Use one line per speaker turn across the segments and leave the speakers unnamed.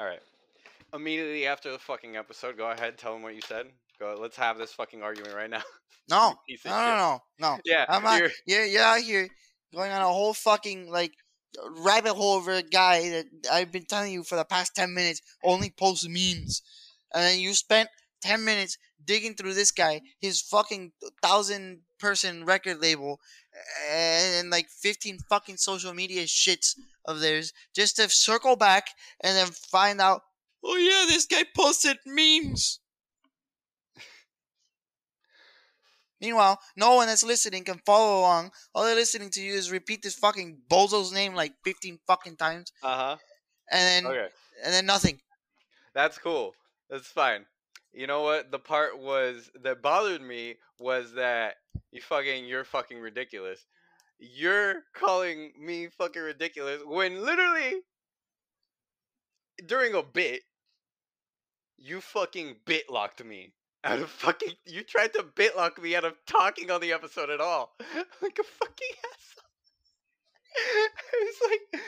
All right. Immediately after the fucking episode, go ahead, tell them what you said. Go. Let's have this fucking argument right now.
No, no, no, no, no.
Yeah,
I'm not.
you're-
You're you're out here going on a whole fucking like rabbit hole over a guy that I've been telling you for the past ten minutes only posts memes, and then you spent ten minutes digging through this guy, his fucking thousand person record label, and like fifteen fucking social media shits of theirs just to circle back and then find out. Oh yeah, this guy posted memes. Meanwhile, no one that's listening can follow along. All they're listening to you is repeat this fucking bozo's name like fifteen fucking times,
Uh huh.
and then
Okay.
and then nothing.
That's cool. That's fine. You know what? The part was that bothered me was that you fucking you're fucking ridiculous. You're calling me fucking ridiculous when literally during a bit you fucking bit locked me out of fucking you tried to bit lock me out of talking on the episode at all. like a fucking asshole. it's like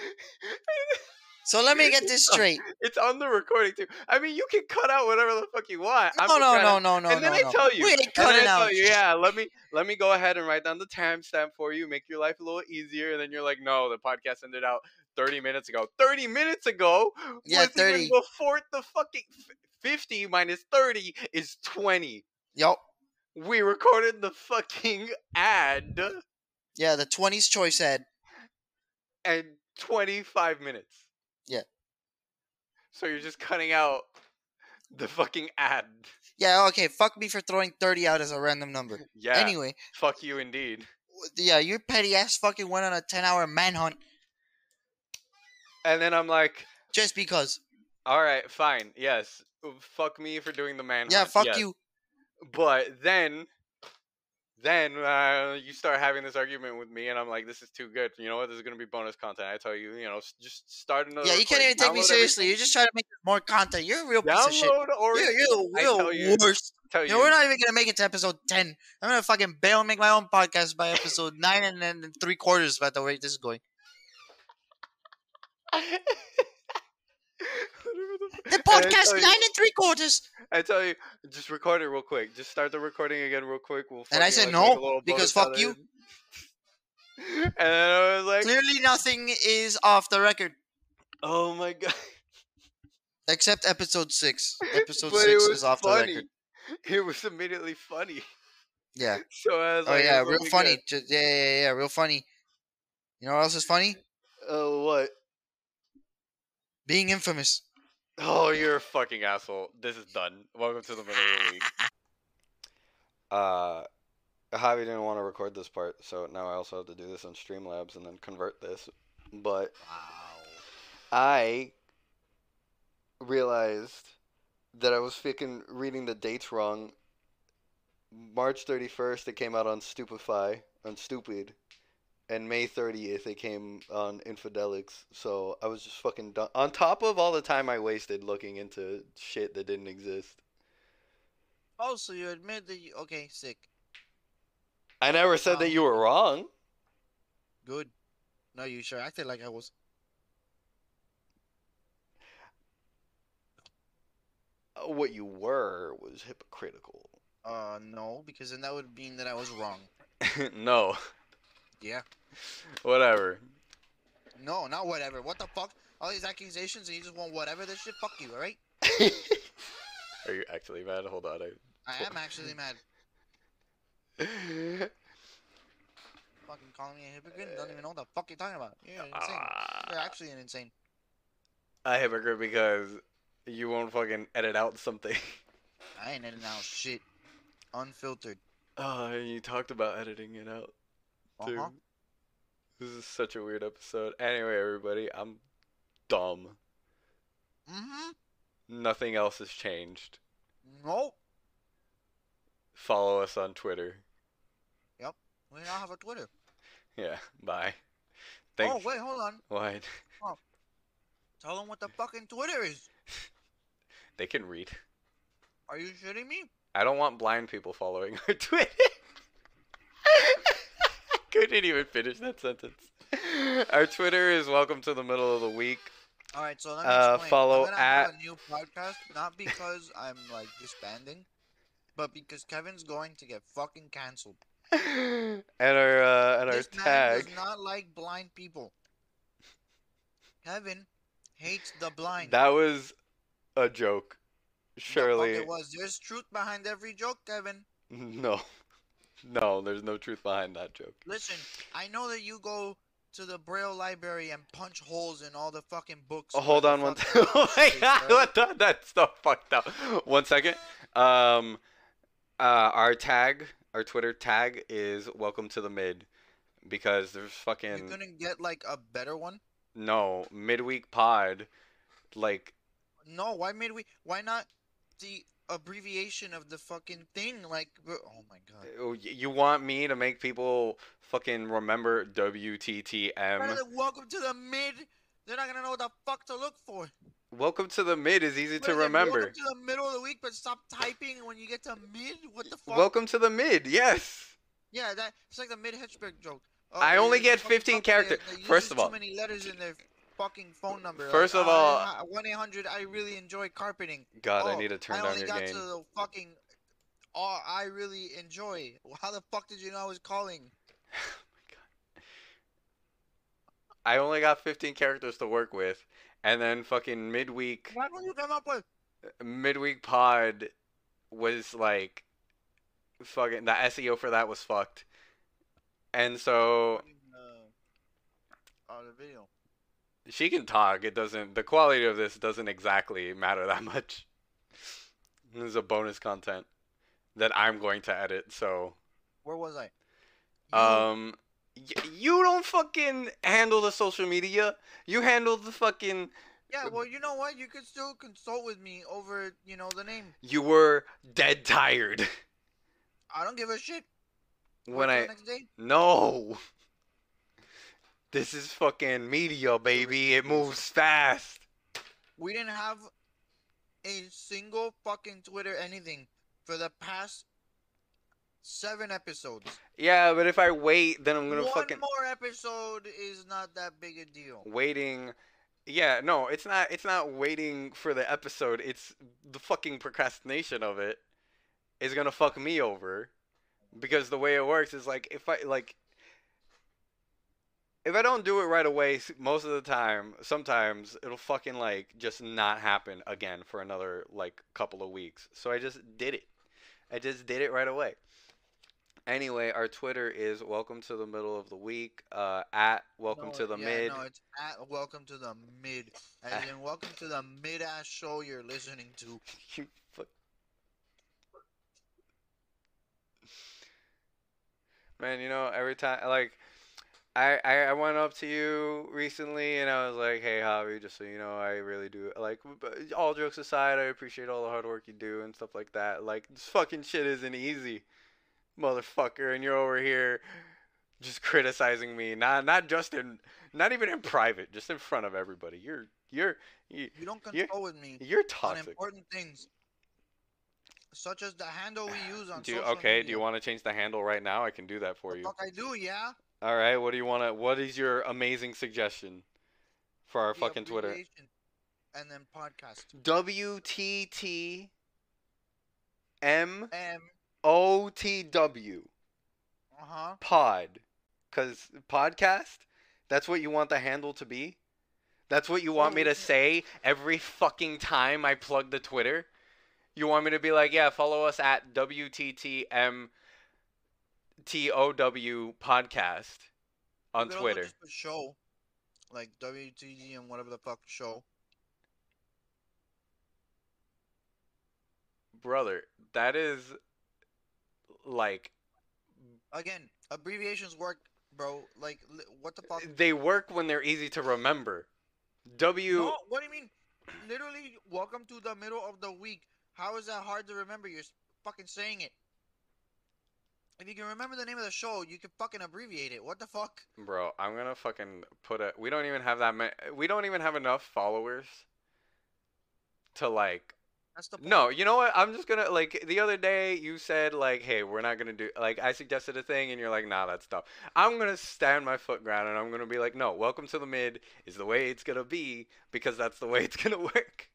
So let me get this straight.
it's on the recording too. I mean, you can cut out whatever the fuck you want. I'm
No, no, no, no, no,
and then
no,
I
no.
tell you,
We ain't cutting out.
you, yeah, let me let me go ahead and write down the timestamp for you, make your life a little easier. And then you're like, no, the podcast ended out 30 minutes ago. 30 minutes ago?
Yeah,
was even
30.
Before the fucking 50 minus 30 is 20.
Yup.
We recorded the fucking ad
Yeah, the twenties choice ad.
and 25 minutes.
Yeah.
So you're just cutting out the fucking ad.
Yeah, okay. Fuck me for throwing thirty out as a random number.
Yeah.
Anyway,
Fuck you indeed.
yeah, your petty ass fucking went on a ten hour manhunt
And then I'm like,
just because.
all right, fine, yes. Fuck me for doing the man.
Yeah, fuck
yes.
you.
But then, then uh, you start having this argument with me, and I'm like, this is too good. You know what? This is gonna be bonus content. I tell you, you know, just start another.
Yeah, you can't even take me
download
seriously. You're just trying to make more content. You're a real piece of shit.
Download or
You're, you're the
I
real
you,
worst.
tell
You
you.
know, we're not even gonna make it to episode ten. I'm gonna fucking bail and make my own podcast by episode nine and then three quarters by the rate this is going. The podcast
you-
nine and three quarters.
I tell you, just record it real quick. Just start the recording again real quick. We'll
And I said
like,
no, because fuck you.
And then I was like,
Clearly, nothing is off the record
oh my god.
except episode six. Episode six is off the record.
It was immediately funny.
Yeah.
So I was
Oh
like,
yeah,
oh
real funny.
good.
Just, yeah, yeah, yeah, yeah, real funny. You know what else is funny?
Oh what?
Being infamous.
Oh, you're a fucking asshole. This is done. Welcome to the middle of the week. Uh, Javi didn't want to record this part, so now I also have to do this on Streamlabs and then convert this. But I realized that I was fucking reading the dates wrong. March 31st, it came out on Stupefy, on Stupid. And May 30th, it came on Infidelics. So I was just fucking done. On top of all the time I wasted looking into shit that didn't exist.
Oh, so you admit that you okay? Sick.
I never said that
Um,
you were wrong.
Good. No, you sure acted like I was.
Uh, What you were was hypocritical.
Uh, no, because then that would mean that I was wrong.
no.
Yeah.
Whatever.
No, not whatever. What the fuck? All these accusations and you just want whatever this shit? Fuck you, alright?
Are you actually mad? Hold on.
I I am actually mad. Fucking calling me a hypocrite and don't even know what the fuck you're talking about. You're insane. You're
Ah,
actually an insane.
I hypocrite because you won't fucking edit out something.
I ain't editing out shit. Unfiltered.
Oh, and you talked about editing it out too.
Uh-huh.
This is such a weird episode. Anyway, everybody, I'm dumb.
Mm-hmm.
Nothing else has changed.
No.
Follow us on Twitter. Yep.
We now have a Twitter.
Yeah, bye.
Oh, wait, hold on.
What? Oh.
Tell them what the fucking Twitter is.
They can read.
Are you shitting me?
I don't want blind people following our Twitter. Couldn't even finish that sentence. Our Twitter is welcome to the middle of the week.
All right, so let me
Uh,
explain.
follow
I'm
at-
a new podcast, not because I'm like disbanding, but because Kevin's going to get fucking canceled.
and our uh, and our
this man
tag.
does not like blind people. Kevin hates the blind.
That was a joke. Surely.
it was. There's truth behind every joke, Kevin.
No. No, there's no truth behind that joke.
Listen, I know that you go to the Braille library and punch holes in all the fucking books.
Oh, hold on one oh my god,
right?
what the, that's so fucked up. One second. Um uh our tag, our Twitter tag is welcome to the mid because there's fucking.
You
fucking
couldn't get like a better one?
no midweek pod like
No, why midweek? Why not the abbreviation of the fucking thing? Like, oh my god.
oh, you want me to make people fucking remember WTTM.
Welcome to the mid. They're not gonna know what the fuck to look for.
Welcome to the mid is easy
What
to
is
remember.
Welcome to the middle of the week, but stop typing when you get to mid. What the fuck?
Welcome to the mid. Yes.
Yeah, that it's like the mid Hitchberg joke. Oh,
I only get 15
company that-
character-
that uses
first of all-
too many letters in their fucking phone number.
First of all-
one eight hundred. I really enjoy carpeting.
God, I
Oh,
need to turn
I
down
only got to the fucking. Oh, I really enjoy. How the fuck did you know I was calling?
I only got 15 characters to work with, and then fucking midweek
What will you come up with?
midweek pod was like fucking the SEO for that was fucked. And so
Uh, oh, the video.
She can talk. It doesn't the quality of this doesn't exactly matter that much. This is a bonus content that I'm going to edit, so
Where was I? You-
um y- you don't fucking handle the social media. You handle the fucking
yeah, well, you know what? You could still consult with me over, you know, the name.
you were dead tired
I don't give a shit.
when I
next day.
No. This is fucking media, baby. It moves fast.
We didn't have a single fucking Twitter anything for the past seven episodes.
Yeah, but if I wait, then I'm gonna
One
fucking One
more episode is not that big a deal.
waiting. Yeah, no, it's not. It's not waiting for the episode. It's the fucking procrastination of it is gonna fuck me over, because the way it works is like if I like. If I don't do it right away, most of the time, sometimes it'll fucking like just not happen again for another like couple of weeks. So I just did it. I just did it right away. Anyway, our Twitter is welcome to the middle of the week. Uh, at welcome
No,
to the
yeah,
mid.
No, it's at welcome to the mid. As in welcome to the mid ass show you're listening to.
You fuck. Man, you know, every time, like, I, I, I went up to you recently and I was like, hey, Javi, just so you know, I really do, like, uh, all jokes aside, I appreciate all the hard work you do and stuff like that. Like, this fucking shit isn't easy, motherfucker, and you're over here just criticizing me. Not, not just in, not even in private, just in front of everybody. You're, you're, you,
You don't
You're-
with me
you're
on
toxic.
important things, such as the handle we use on
Do you, okay,
media.
do you want to change the handle right now? I can do that for
The
you.
fuck I do, yeah.
All right, what do you want to what is your amazing suggestion for our
The
fucking Twitter?
And then podcast.
W T T M
M.
O T W
Uh huh.
pod cuz podcast that's what you want the handle to be? That's what you want me to say every fucking time I plug the Twitter? You want me to be like, "Yeah, follow us at WTTM T O W podcast on
You could also
Twitter."
Show, like WTD and whatever the fuck show.
Brother, that is like
Again, abbreviations work, bro. Like, what the fuck?
they work when they're easy to remember. W
No, what do you mean? Literally, welcome to the middle of the week. How is that hard to remember? You're fucking saying it. If you can remember the name of the show, you can fucking abbreviate it. What the fuck?
Bro, I'm gonna fucking put a. We don't even have that many. We don't even have enough followers to like
That's the point.
No, you know what? I'm just gonna like the other day you said like, hey, we're not gonna do like I suggested a thing and you're like, nah, that's dumb. I'm gonna stand my foot ground and I'm gonna be like, no, welcome to the mid is the way it's gonna be because that's the way it's gonna work.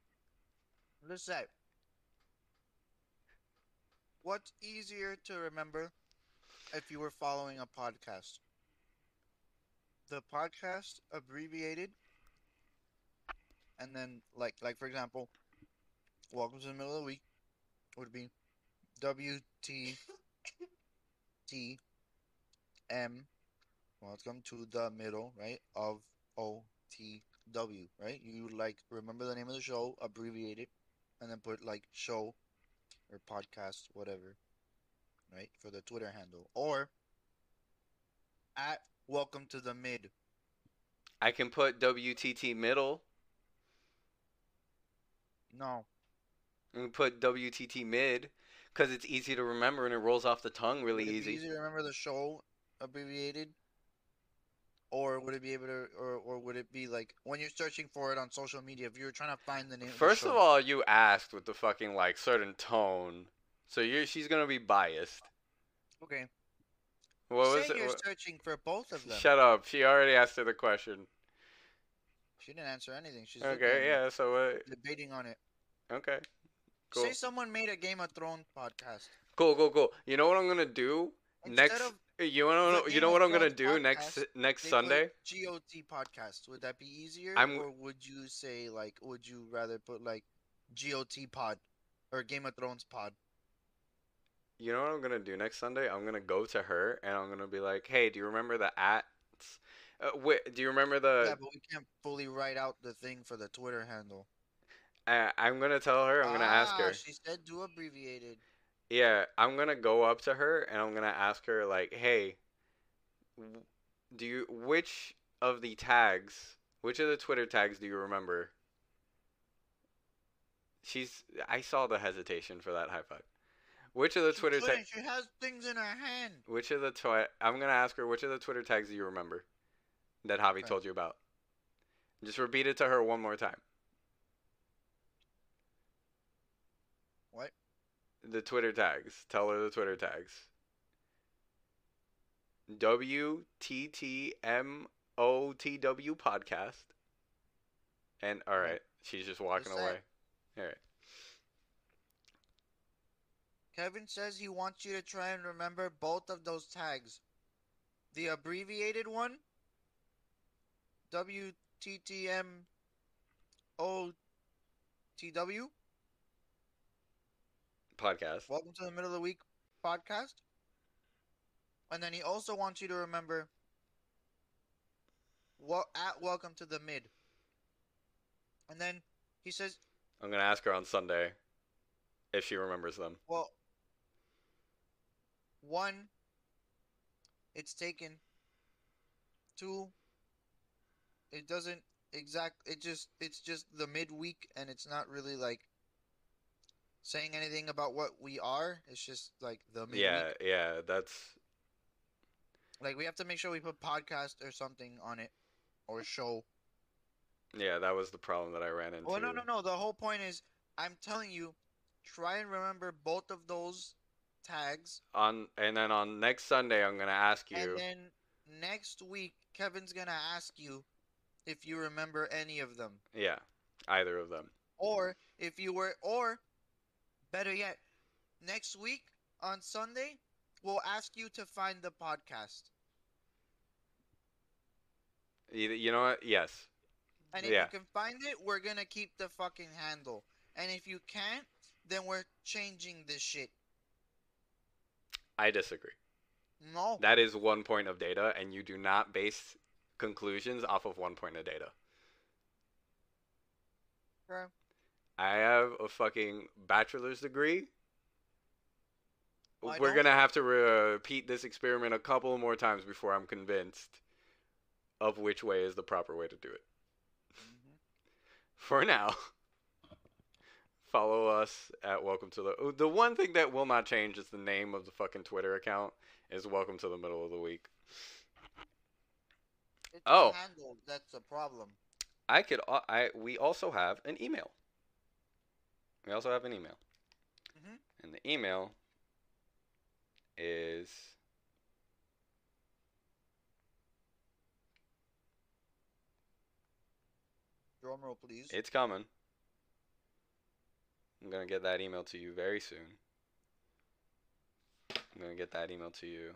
Let's say. What's easier to remember if you were following a podcast? The podcast abbreviated, and then like like for example, welcome to the middle of the week would be W T T M. Welcome to the middle, right? Of O T W, right? You like remember the name of the show, abbreviate it, and then put like show or podcast, whatever, right? For the Twitter handle. Or at welcome to the mid.
I can put WTT middle.
No.
Can put WTT mid because it's easy to remember and it rolls off the tongue really
would it
easy.
Easy to remember the show abbreviated? Or would it be able to, or, or would it be like when you're searching for it on social media? If you're trying to find the name.
First
of,
of
the show,
all, you asked with the fucking like certain tone, so you're she's gonna be biased.
okay.
What
Say
was it?
you're
What-
searching for both of them.
Shut up. She already asked her the question.
She didn't answer anything. She's
Okay, yeah. So uh,
debating on it.
okay, cool,
Say someone made a Game of Thrones podcast.
cool, cool, cool. You know what I'm gonna do
Instead
next?
of
You wanna you know what I'm gonna do next
podcast,
next
they
Sunday?
GOT podcast. Would that be easier,
I'm-
or would you say like, would you rather put like GOT pod or Game of Thrones pod?
You know what I'm gonna do next Sunday? I'm gonna go to her and I'm gonna be like, "Hey, do you remember the at? Uh, wait, do you remember the?
yeah, but we can't fully write out the thing for the Twitter handle.
uh, I'm gonna tell her. I'm gonna ask
Ah,
her.
She said do abbreviated.
Yeah, I'm gonna go up to her and I'm gonna ask her like, "Hey, do you which of the tags, which of the Twitter tags do you remember?" She's I saw the hesitation for that high five. Which of the
She
Twitter tags?
She has things in her hand.
Which of the twi- I'm gonna ask her which of the Twitter tags do you remember that Javi
Okay.
told you about? Just repeat it to her one more time.
What?
The Twitter tags. Tell her the Twitter tags. W T T M O T W podcast. And all right, she's just walking
What's that?
away. All right.
Kevin says he wants you to try and remember both of those tags. The abbreviated one, WTTM OTW,
Podcast.
Welcome to the Middle of the Week podcast. And then he also wants you to remember what at Welcome to the Mid. And then he says,
I'm gonna ask her on Sunday if she remembers them.
Well, one, it's taken. Two, it doesn't exact. It just it's just the midweek, and it's not really like saying anything about what we are. It's just like the midweek.
Yeah, yeah, that's
Like we have to make sure we put podcast or something on it, or show.
yeah, that was the problem that I ran into.
Oh no no no! The whole point is, I'm telling you, try and remember both of those tags
On and then on next Sunday, I'm gonna ask you.
And then next week, Kevin's gonna ask you if you remember any of them,
Yeah, either of them.
or if you were, or better yet, next week on Sunday, we'll ask you to find the podcast.
You, you know what? Yes.
And if
Yeah.
you can find it, we're gonna keep the fucking handle. And if you can't, then we're changing this shit.
I disagree.
No.
That is one point of data, and you do not base conclusions off of one point of data.
Okay.
I have a fucking bachelor's degree.
I
We're gonna have to repeat this experiment a couple more times before I'm convinced of which way is the proper way to do it.
Mhm.
For now, follow us at Welcome to the. The one thing that will not change is the name of the fucking Twitter account is Welcome to the Middle of the Week.
It's
Oh.
that's the problem.
I could. I we also have an email. we also have an email.
Mhm.
And the email is
Drum roll, please.
it's coming. I'm gonna get that email to you very soon. I'm gonna get that email to you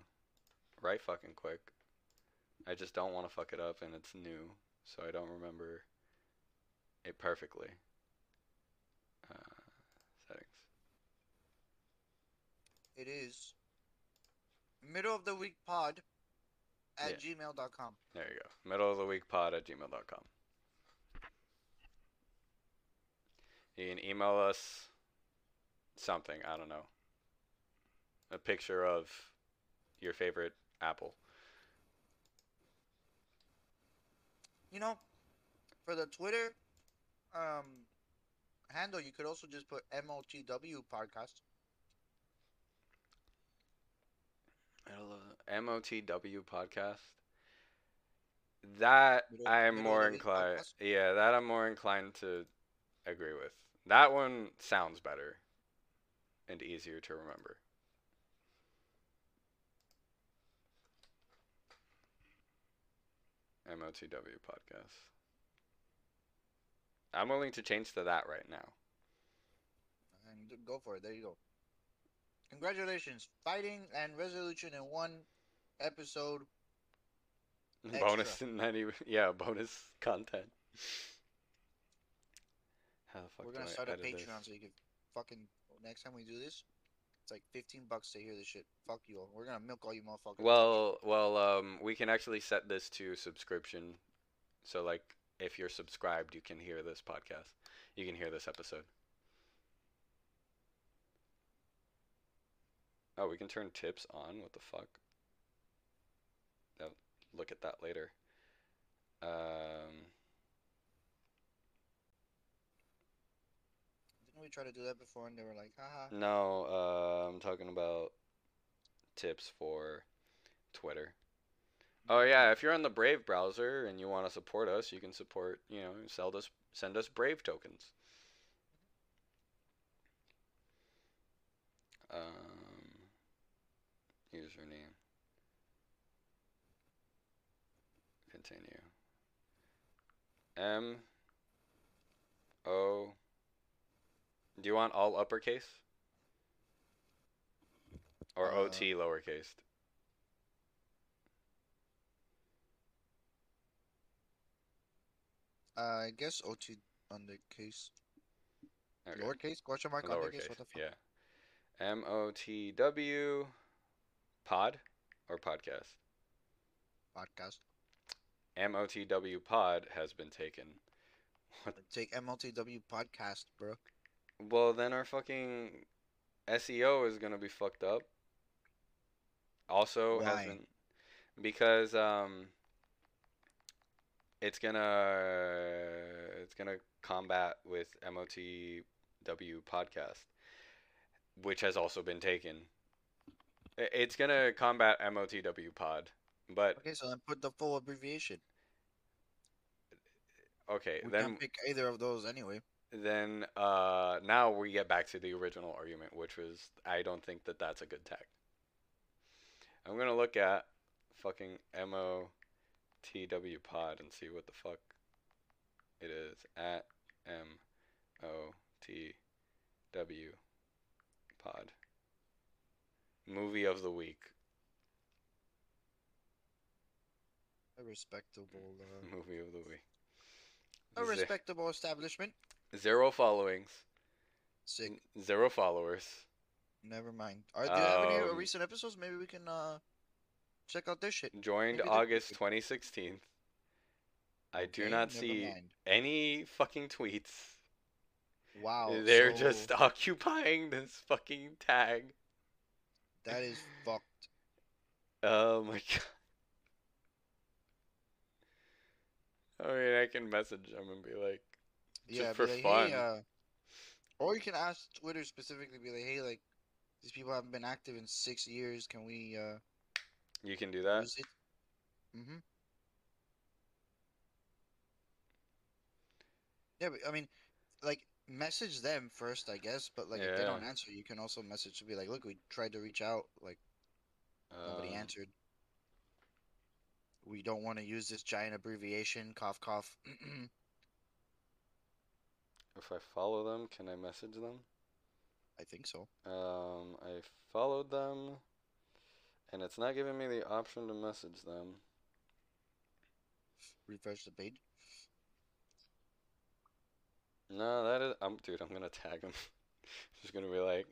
right fucking quick. I just don't want to fuck it up and it's new, so I don't remember it perfectly. Uh, settings.
It is middle of the week pod at
Yeah.
gmail.com.
There you go. Middle of the week pod at gmail.com. You can email us something, I don't know. A picture of your favorite apple.
You know, for the Twitter um, handle, you could also just put MOTW podcast.
MOTW podcast. That I'm more inclined. Yeah, that I'm more inclined to agree with. That one sounds better and easier to remember. MOTW podcast. I'm willing to change to that right now.
And go for it. There you go. Congratulations. Fighting and resolution in one episode.
Bonus
Extra.
and not even yeah, bonus content. How the fuck
We're to start a Patreon
this?
so you can fucking. Next time we do this, it's like 15 bucks to hear this shit. Fuck you all. We're going to milk all you motherfuckers.
Well, well, um, we can actually set this to subscription, so like if you're subscribed, you can hear this podcast. You can hear this episode. Oh, we can turn tips on. What the fuck? I'll look at that later. Um,
we try to do that before and they were like, haha.
no, uh, I'm talking about tips for Twitter. Oh yeah, if you're on the Brave browser and you want to support us, you can support, you know, sell us send us Brave tokens. Um, username. Continue. M O Do you want all uppercase? Or
Uh,
OT lowercase?
I guess OT on the case.
Okay.
Lowercase? Question mark on the case?
Lowercase,
What the fuck?
yeah. M O T W pod or podcast?
Podcast.
M O T W pod has been taken.
Take M O T W podcast, bro.
Well, then our fucking SEO is gonna be fucked up. Also,
Why?
because um, it's gonna it's gonna combat with MOTW podcast, which has also been taken. It's gonna combat MOTW pod, but
Okay, so then put the full abbreviation.
okay,
We
then
can't pick either of those anyway.
Then uh, now we get back to the original argument, which was I don't think that that's a good tag. I'm gonna look at fucking MOTW pod and see what the fuck it is at MOTW pod. Movie of the week.
A respectable, uh,
Movie of the week.
a respectable establishment.
Zero followings.
Sick.
Zero followers.
Never mind. Are do you have any
Um,
recent episodes? Maybe we can uh check out this shit.
Joined
Maybe
August 2016. I do
Okay,
not
never
see
mind.
any fucking tweets.
Wow.
They're
so
just occupying this fucking tag.
that is fucked.
Oh my god. I mean, I can message them and be like, Just
yeah,
for
like,
fun.
Hey, uh, or you can ask Twitter specifically, be like, hey, like these people haven't been active in six years. Can we uh
you can do that?
Mm-hmm. Yeah, but I mean, like message them first, I guess. But like, if they don't answer, you can also message to be like, "Look, we tried to reach out, like nobody
Um,
answered. We don't want to use this giant abbreviation. Cough, cough.
If I follow them, can I message them?
I think so.
Um, I followed them, and it's not giving me the option to message them.
Refresh the page.
No, that is. I'm, dude, I'm gonna tag him. Just gonna be like,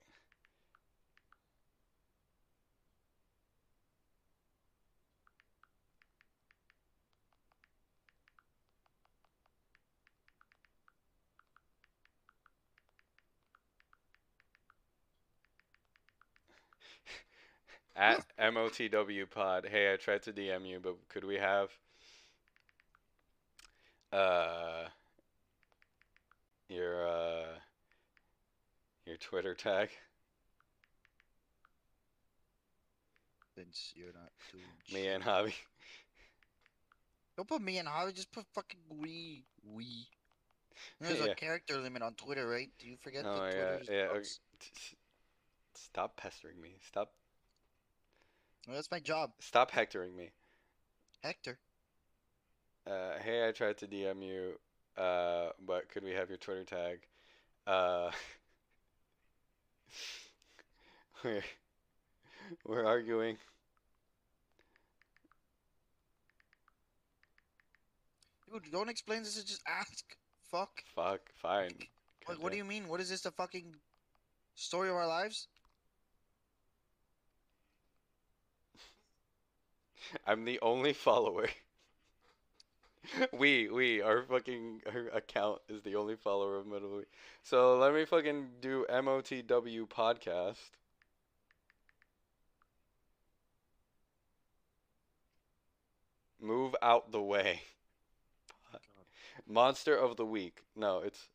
at MOTW pod. Hey, I tried to DM you, but could we have uh your uh your Twitter tag?
Since you're not doing
Me
shit.
and Javi.
Don't put me and Javi. Just put fucking we. We. There's
Yeah.
a character limit on Twitter, right? Do you forget
Oh
that
my
Twitter
god. Yeah. Okay.
drugs?
t- s- Stop pestering me. Stop.
Well, that's my job,
Stop hectoring me.
Hector.
Uh, hey, I tried to DM you, uh, but could we have your Twitter tag? Uh, we're we're arguing.
Dude, don't explain this. Just ask. Fuck.
Fuck, fine.
Like, what do you mean? What is this? The fucking story of our lives?
I'm the only follower. we we our fucking our account is the only follower of Metal Week. So let me fucking do MOTW podcast. Move out the way. Monster of the week. No, it's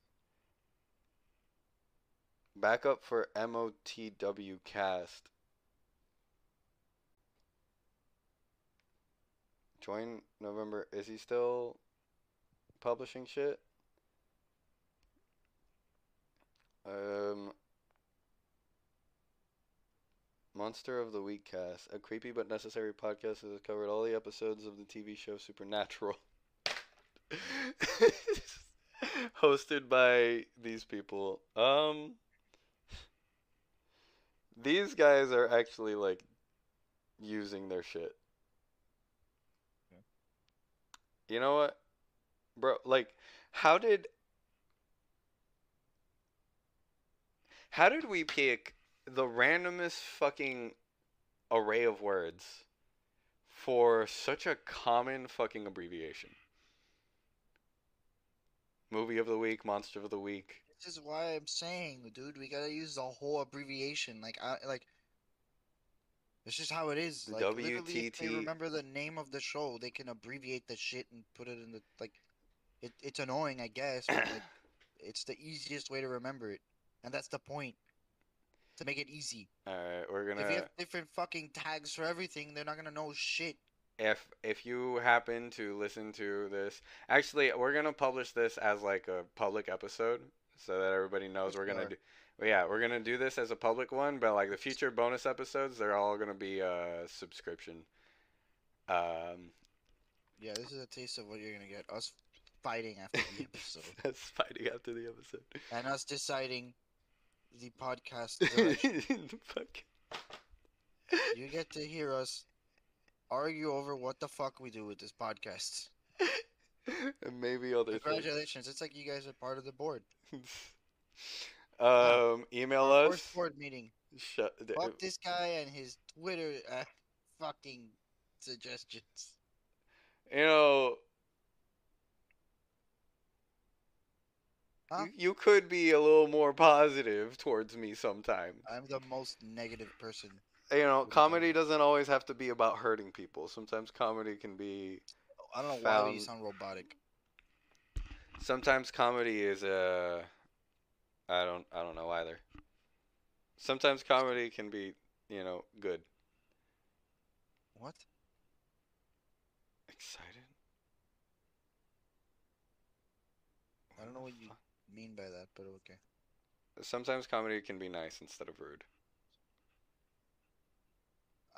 backup for MOTW cast. Join November. Is he still publishing shit? Um, Monster of the Week cast, a creepy but necessary podcast that has covered all the episodes of the TV show Supernatural. Hosted by these people. Um, these guys are actually like using their shit. You know what? Bro, like how did How did we pick the randomest fucking array of words for such a common fucking abbreviation? Movie of the week, monster of the week.
This is why I'm saying, dude, we gotta use the whole abbreviation. Like, I like. It's just how it is. Like, literally, if they remember the name of the show, they can abbreviate the shit and put it in the like. It, it's annoying, I guess, but like, it's the easiest way to remember it, and that's the point. To make it easy.
Alright, we're gonna.
If you have different fucking tags for everything, they're not gonna know shit.
if if you happen to listen to this actually we're gonna publish this as like a public episode so that everybody knows we're
we
gonna do yeah we're gonna do this as a public one but like the future bonus episodes they're all gonna be uh subscription um
Yeah, this is a taste of what you're gonna get. Us fighting after the episode,
that's fighting after the episode
and us deciding the podcast.
Fuck.
You get to hear us argue over what the fuck we do with this podcast.
and maybe other things
Congratulations! It's like you guys are part of the board.
Um email
Our
us
board meeting.
Shut,
Fuck this guy and his Twitter uh, fucking suggestions.
you know
Huh?
You, you could be a little more positive towards me sometime.
I'm the most negative person.
You know,
What are you
comedy doesn't always have to be about hurting people. Sometimes comedy can be.
I don't know why you
Found-
sound robotic.
Sometimes comedy is uh I don't I don't know either. Sometimes comedy can be, you know, good.
What?
Excited?
I don't know what you mean by that, but okay.
Sometimes comedy can be nice instead of rude.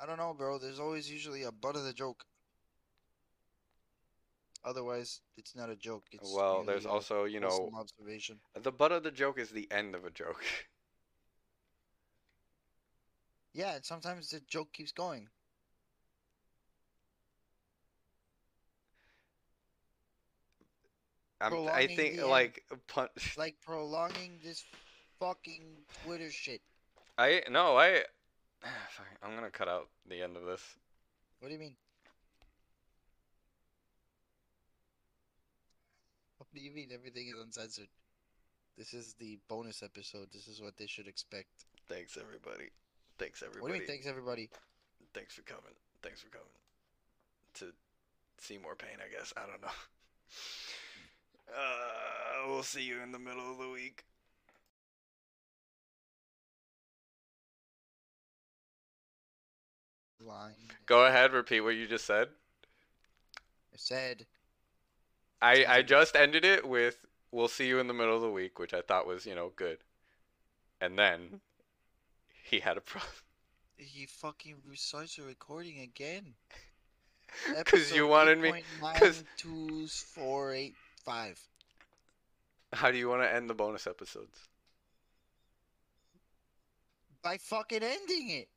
I don't know, bro. There's always usually a butt of the joke. Otherwise, it's not a joke. It's
well, there's
a
also, you know,
observation.
the butt of the joke is the end of a joke.
Yeah, and sometimes the joke keeps going.
I'm, I think like pun-
Like prolonging this fucking Twitter shit.
I no I. I'm gonna cut out the end of this.
What do you mean? Do you mean everything is uncensored? This is the bonus episode. This is what they should expect.
Thanks everybody. Thanks everybody.
What do you mean? Thanks everybody.
Thanks for coming. Thanks for coming. To see more pain, I guess. I don't know. Uh, we'll see you in the middle of the week.
Line.
Go ahead, repeat what you just said.
I said
I I just ended it with "We'll see you in the middle of the week," which I thought was you know good, and then he had a problem
he fucking restarts the recording again.
because you wanted me. 'cause-
two four eight five.
How do you want to end the bonus episodes?
By fucking ending it.